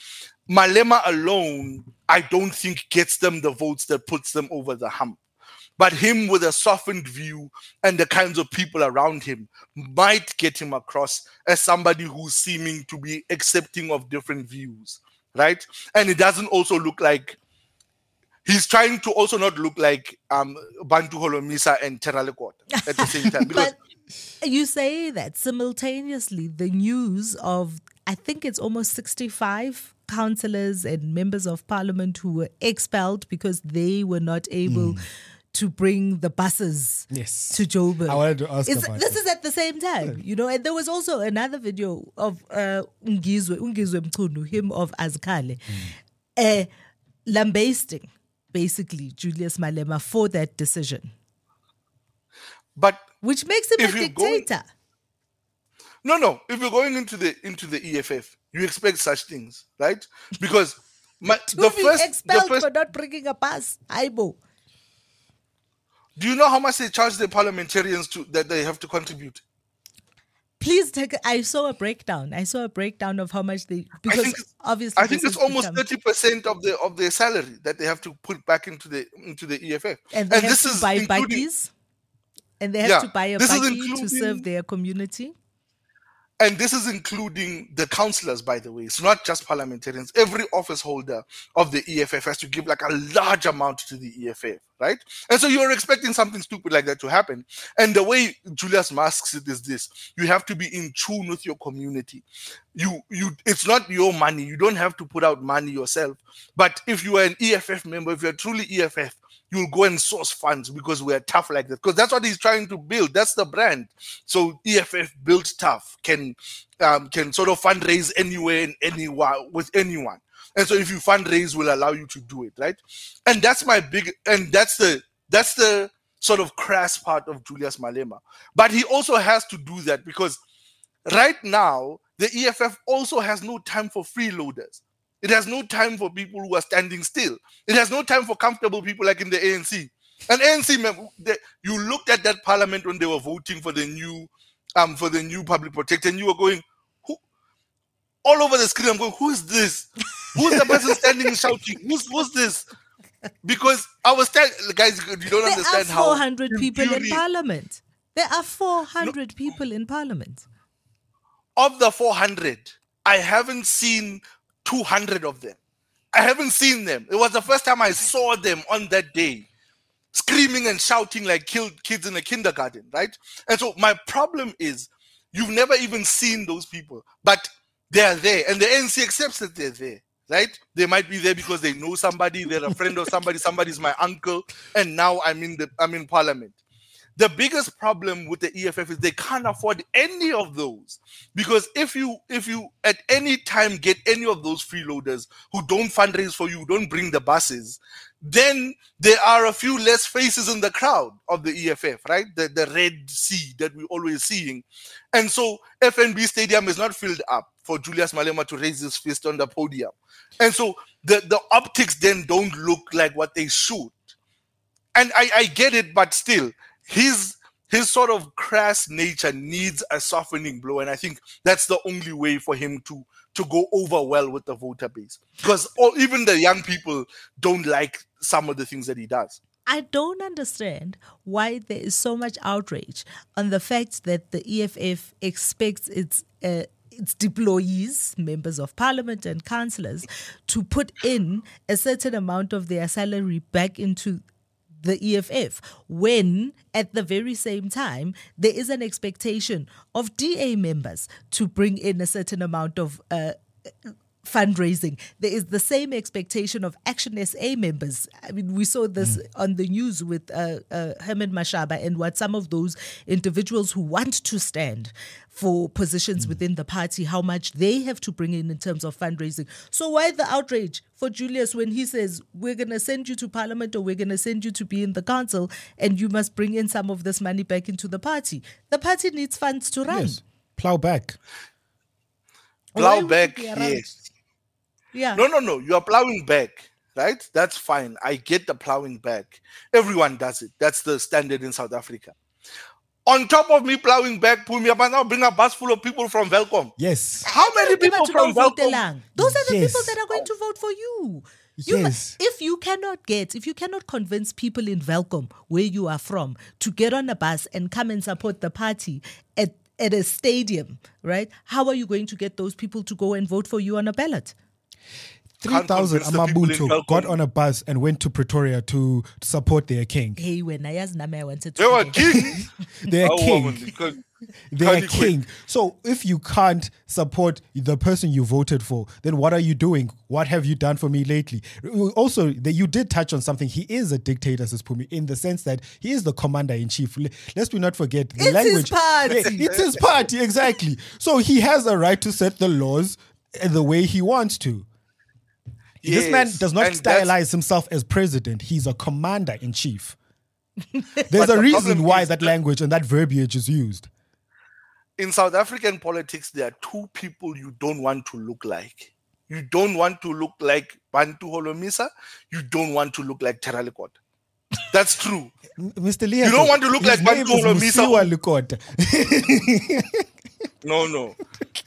Malema alone, I don't think gets them the votes that puts them over the hump. But him with a softened view and the kinds of people around him might get him across as somebody who's seeming to be accepting of different views right? And it doesn't also look like he's trying to also not look like um bantu holomisa and Terror Lekota at the same time because you say that simultaneously, the news of I think it's almost 65 councillors and members of parliament who were expelled because they were not able to bring the buses Yes. to Joburg. I wanted to ask It's- about this that. is at the same time, you know. And there was also another video of uh, Ungizwe, Ungizwe Mchunu, him of Azkale, uh, lambasting basically Julius Malema for that decision, but which makes him If a you're going- dictator. no no if you're going into the into the eff you expect such things right because my, the first the expelled first for not bringing a bus. Aibo. do you know how much they charge the parliamentarians to that they have to contribute Please take. I saw a breakdown. I saw a breakdown of how much they because think obviously I think it's almost thirty percent of the of their salary that they have to put back into the into the EFF. and have this is buy including- buggies, and they have Yeah, to buy a buggy to serve their community. and this is including the councillors, by the way. It's not just parliamentarians. Every office holder of the EFF has to give like a large amount to the EFF, right? And so you're expecting something stupid like that to happen. And the way Julius masks it is this: you have to be in tune with your community. You, you, it's not your money. You don't have to put out money yourself. But if you are an EFF member, if you're truly EFF, you'll go and source funds because we're tough like that. Because that's what he's trying to build. That's the brand. So EFF built tough can um, can sort of fundraise anywhere and anywhere with anyone. And so if you fundraise, will allow you to do it, right? And that's my big and that's the that's the sort of crass part of Julius Malema. But he also has to do that because right now the EFF also has no time for freeloaders. It has no time for people who are standing still. It has no time for comfortable people like in the ANC. An ANC member. they- You looked at that parliament when they were voting for the new, um, for the new public protector, and you were going, who? All over the screen, I'm going, who is this? Who's the person standing and shouting? Who's who's this? Because I was telling guys, you don't understand how There are understand how 400 people in parliament. There are 400 people in parliament. of the 400, I haven't seen 200 of them. I haven't seen them. It was the first time I saw them on that day, screaming and shouting like killed kids in a kindergarten, right? And so my problem is you've never even seen those people, but they're there, and the ANC accepts that they're there. Right? They might be there because they know somebody, they're a friend of somebody, somebody's my uncle, and now I'm in the I'm in parliament. The biggest problem with the EFF is they can't afford any of those. Because if you if you at any time get any of those freeloaders who don't fundraise for you, don't bring the buses, then there are a few less faces in the crowd of the EFF, right? The the red sea that we're always seeing, and so FNB Stadium is not filled up for Julius Malema to raise his fist on the podium, and so the the optics then don't look like what they should. And I, I get it, but still, his his sort of crass nature needs a softening blow, and I think that's the only way for him to to go over well with the voter base, because all, even the young people don't like some of the things that he does. I don't understand why there is so much outrage on the fact that the EFF expects its uh, its deployees, members of parliament and councillors, to put in a certain amount of their salary back into the EFF when at the very same time there is an expectation of DA members to bring in a certain amount of uh, fundraising. There is the same expectation of Action SA members. I mean, we saw this on the news with uh, uh, Herman Mashaba and what some of those individuals who want to stand for positions within the party, how much they have to bring in in terms of fundraising. So why the outrage for Julius when he says we're going to send you to parliament or we're going to send you to be in the council and you must bring in some of this money back into the party? The party needs funds to run. Yes. Plow back. Plow back, yes. Yeah. No, no, no. You are plowing back, right? That's fine. I get the plowing back. Everyone does it. That's the standard in South Africa. On top of me plowing back, pull me up and now bring a bus full of people from Welkom. Yes. How many people to from go vote Welkom? along. Those are the Yes. people that are going to vote for you. You Yes. if you cannot get, if you cannot convince people in Welkom, where you are from, to get on a bus and come and support the party at, at a stadium, right? How are you going to get those people to go and vote for you on a ballot? 3,000 convince the people in Amabuto Welkom. got on a bus and went to Pretoria to support their king. Hey, when I asked Name, I wanted to. They were go. king. Their Oh, king. woman, because- Their Can't you quit? king. So if you can't support the person you voted for, then what are you doing? What have you done for me lately? Also, that you did touch on something. He is a dictator, says Phumi, in the sense that he is the commander in chief. Le- Let's not forget the It's his language. party. Yeah, it's his party, exactly. So he has a right to set the laws the way he wants to. This man does not and stylize himself as president. He's a commander in chief. There's a the reason why that language and that verbiage is used. in South African politics, there are two people you don't want to look like. You don't want to look like Bantu Holomisa. You don't want to look like Terror Lekota. That's true. Mr. Lee, you don't want to look like Bantu is Holomisa. Mosiuoa Lekota. No, no.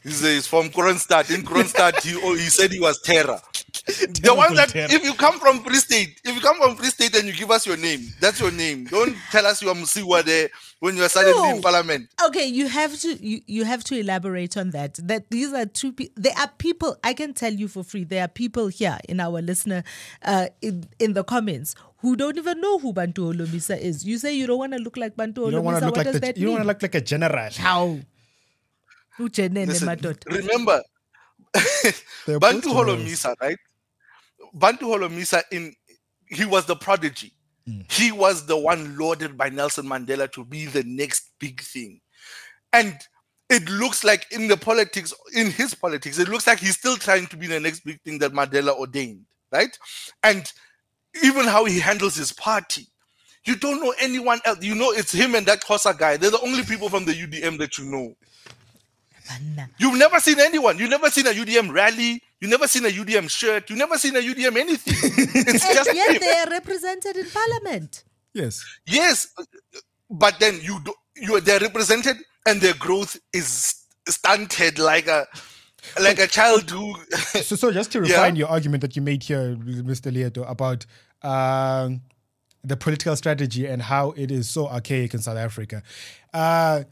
He's, he's from Kroonstad. In Kroonstad, he, oh, he said he was terror. The one that, terror. if you come from Free State, if you come from Free State and you give us your name, that's your name. Don't tell us you are Mosiuoa there when you are suddenly No. in parliament. Okay, you have to you, you have to elaborate on that. That these are two people. There are people I can tell you for free. There are people here in our listener uh, in in the comments who don't even know who Bantu Holomisa is. You say you don't want to look like Bantu You don't want to look What like does the, that you don't want to look like a general. How? Ujenene Listen, madoda. remember, Bantu. Holomisa, right? Bantu Holomisa, in he was the prodigy. Hmm. He was the one lauded by Nelson Mandela to be the next big thing, and it looks like in the politics, in his politics, it looks like he's still trying to be the next big thing that Mandela ordained, right? And even how he handles his party. You don't know anyone else. You know it's him and that Kosa guy. They're the only people from the UDM that you know. Banna. You've never seen anyone. You've never seen a UDM rally. You've never seen a UDM shirt. You've never seen a UDM anything. It's And just yet him. they are represented in parliament. Yes. Yes, but then you do, you they're represented and their growth is stunted like a like a child who. so, so just to refine yeah? your argument that you made here, Mr. Leeto, about um, the political strategy and how it is so archaic in South Africa. Uh,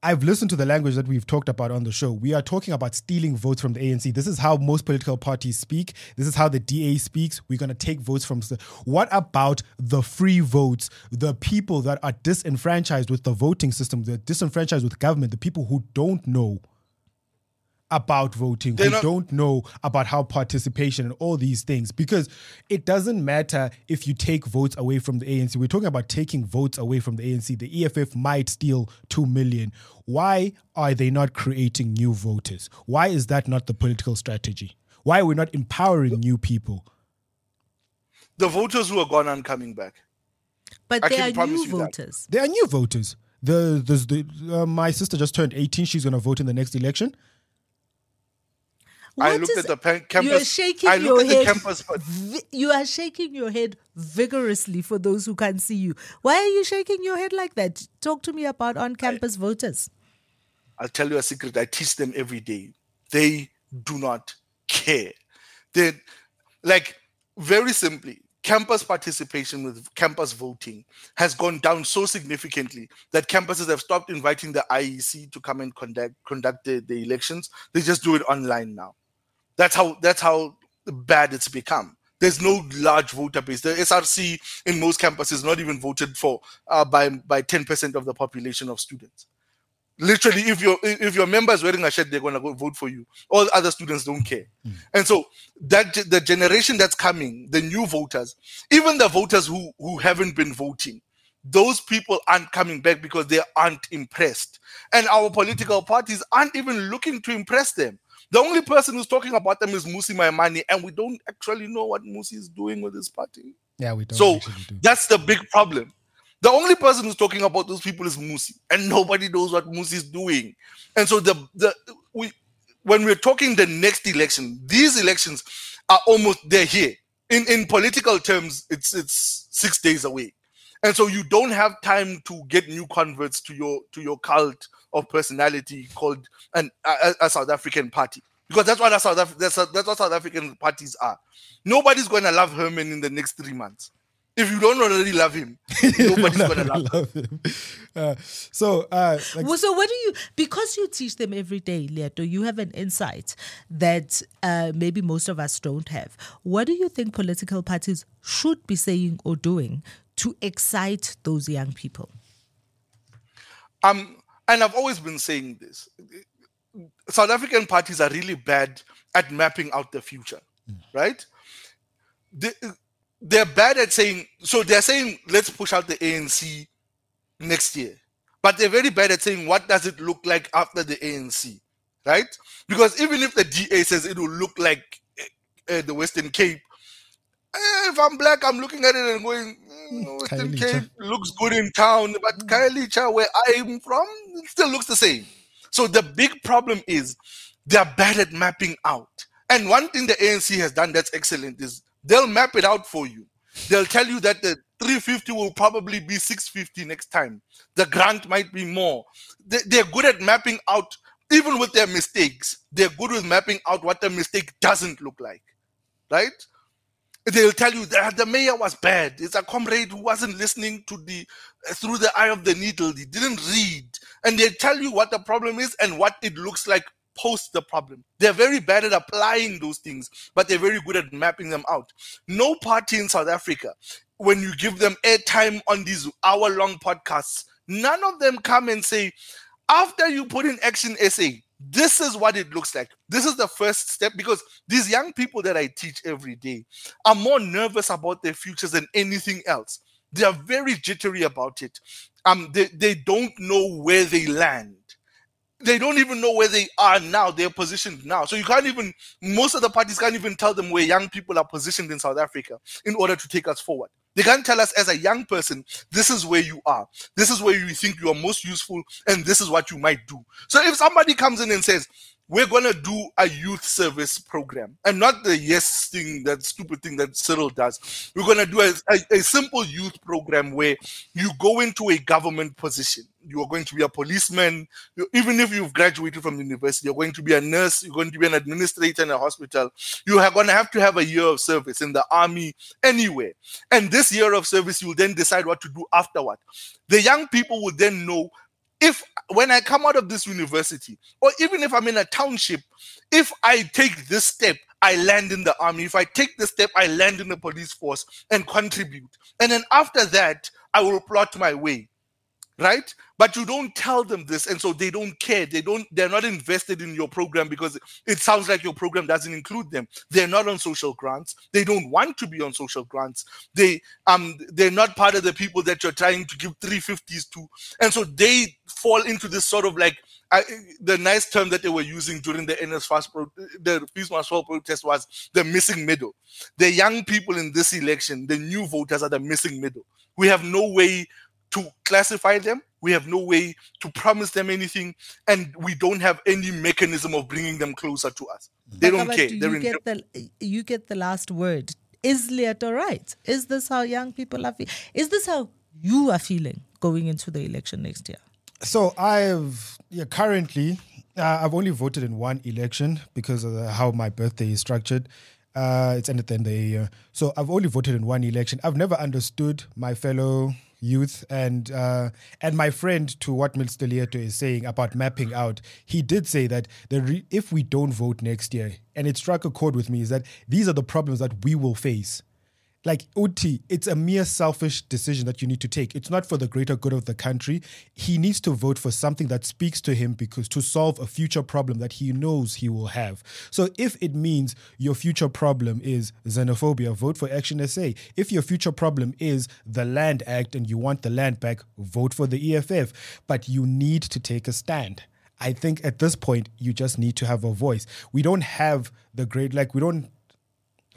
I've listened to the language that we've talked about on the show. We are talking about stealing votes from the ANC. This is how most political parties speak. This is how the DA speaks. We're going to take votes from. What about the free votes? The people that are disenfranchised with the voting system, the disenfranchised with government, the people who don't know about voting, They're who not- don't know about how participation and all these things. Because it doesn't matter if you take votes away from the ANC. We're talking about taking votes away from the ANC. The EFF might steal 2 million. Why are they not creating new voters? Why is that not the political strategy? Why are we not empowering new people? The voters who are gone aren't coming back. But I they are new voters. They are new voters. The, the, the uh, my sister just turned 18. She's going to vote in the next election. What I looked is, at the pe- campus. You are shaking I your head. Campus, you are shaking your head vigorously for those who can't see you. Why are you shaking your head like that? Talk to me about on-campus I, voters. I'll tell you a secret. I teach them every day. They do not care. They like very simply campus participation with campus voting has gone down so significantly that campuses have stopped inviting the IEC to come and conduct conduct the, the elections. They just do it online now. That's how that's how bad it's become. There's no large voter base. The SRC in most campuses is not even voted for uh, by by 10% of the population of students. Literally, if your if your member is wearing a shirt, they're gonna go vote for you. All other students don't care. Mm. And so that the generation that's coming, the new voters, even the voters who who haven't been voting, those people aren't coming back because they aren't impressed. And our political parties aren't even looking to impress them. The only person who's talking about them is Mmusi Maimane, and we don't actually know what Mmusi is doing with his party. Yeah, we don't. So do. that's the big problem. The only person who's talking about those people is Mmusi, and nobody knows what Mmusi is doing. And so the the we when we're talking the next election, these elections are almost they're here. In in political terms, it's it's six days away. And so you don't have time to get new converts to your to your cult of personality called an a, a South African party because that's what South Af- that's, that's what South African parties are. Nobody's going to love Herman in the next three months. If you don't already love him, nobody's going to love, love, him. Uh, so, uh, like, well, so what do you? Because you teach them every day, Leeto, you have an insight that uh, maybe most of us don't have. What do you think political parties should be saying or doing to excite those young people? Um, and I've always been saying this South African parties are really bad at mapping out the future, mm. right? They, they're bad at saying, so they're saying, let's push out the ANC next year. But they're very bad at saying, what does it look like after the ANC, right? Because even if the DA says it will look like uh, the Western Cape, if I'm black, I'm looking at it and going, mm, Western Cape looks good in town, but Khayelitsha, where I'm from, still looks the same. So the big problem is they're bad at mapping out. And one thing the ANC has done that's excellent is they'll map it out for you. They'll tell you that the 350 will probably be 650 next time. The grant might be more. They, are good at mapping out, even with their mistakes. They're good with mapping out what the mistake doesn't look like. Right? They'll tell you that the mayor was bad. It's a comrade who wasn't listening to the uh, through the eye of the needle. He didn't read, and they tell you what the problem is and what it looks like post the problem. They're very bad at applying those things, but they're very good at mapping them out. No party in South Africa, when you give them airtime on these hour-long podcasts, none of them come and say, after you put in action SA, this is what it looks like. This is the first step because these young people that I teach every day are more nervous about their futures than anything else. They are very jittery about it. Um, they, they don't know where they land. They don't even know where they are now. They're positioned now. So you can't even, most of the parties can't even tell them where young people are positioned in South Africa in order to take us forward. They can't tell us as a young person, this is where you are. This is where you think you are most useful, and this is what you might do. So if somebody comes in and says, we're to do a youth service program and not the yes thing, that stupid thing that Cyril does. We're to do a, a, a, simple youth program where you go into a government position. You are going to be a policeman. Even if you've graduated from university, you're going to be a nurse. You're going to be an administrator in a hospital. You are going to have to have a year of service in the army, anywhere. And this year of service, you'll then decide what to do afterward. The young people will then know if when I come out of this university, or even if I'm in a township, if I take this step, I land in the army. If I take this step, I land in the police force and contribute. And then after that, I will plot my way right? But you don't tell them this and so they don't care. They don't they're not invested in your program because it sounds like your program doesn't include them. They're not on social grants. They don't want to be on social grants. They um they're not part of the people that you're trying to give 350s to. And so they fall into this sort of like I, the nice term that they were using during the NSFAS pro, the Fees Must Fall protest was the missing middle. The young people in this election, the new voters, are the missing middle. We have no way to classify them. We have no way to promise them anything, and we don't have any mechanism of bringing them closer to us. They don't care. Do you get the you get the last word. Is Leeto right? Is this how young people are feeling? Is this how you are feeling going into the election next year? So I've yeah, currently uh, I've only voted in one election because of the, how my birthday is structured. Uh, it's ended the end of the year, so I've only voted in one election. I've never understood my fellow youth and uh, and my friend to what Mr. Leeto is saying about mapping out, he did say that re- if we don't vote next year, and it struck a chord with me, is that these are the problems that we will face like Uti, it's a mere selfish decision that you need to take. It's not for the greater good of the country. He needs to vote for something that speaks to him because to solve a future problem that he knows he will have. So if it means your future problem is xenophobia, vote for Action SA. If your future problem is the Land Act and you want the land back, vote for the EFF. But you need to take a stand. I think at this point, you just need to have a voice. We don't have the great, like, we don't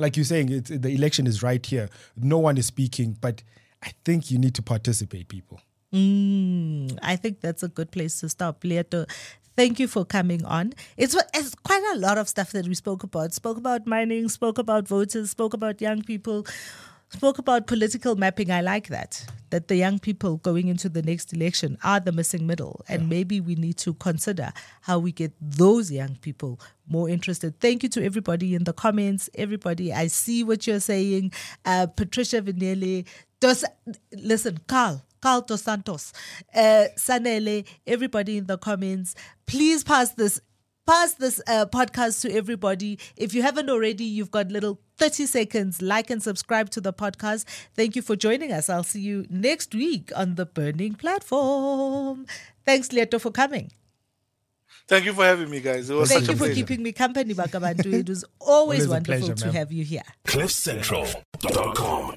like you're saying, the election is right here. No one is speaking, but I think you need to participate, people. Mm, I think that's a good place to stop. Leeto, thank you for coming on. It's, it's quite a lot of stuff that we spoke about. Spoke about mining, spoke about voters, spoke about young people spoke about political mapping. I like that. That the young people going into the next election are the missing middle. And yeah. maybe we need to consider how we get those young people more interested. Thank you to everybody in the comments. Everybody, I see what you're saying. Uh, Patricia Vinelli. Dos, listen, Carl. Carl Dos Santos, uh, Sanele, everybody in the comments, please pass this pass this uh, podcast to everybody. If you haven't already, you've got little 30 seconds. Like and subscribe to the podcast. Thank you for joining us. I'll see you next week on the Burning Platform. Thanks, Leeto, for coming. Thank you for having me, guys. Thank you for pleasure. keeping me company, Bakh'abantu. It was always, always wonderful pleasure, to have you here. CliffCentral.com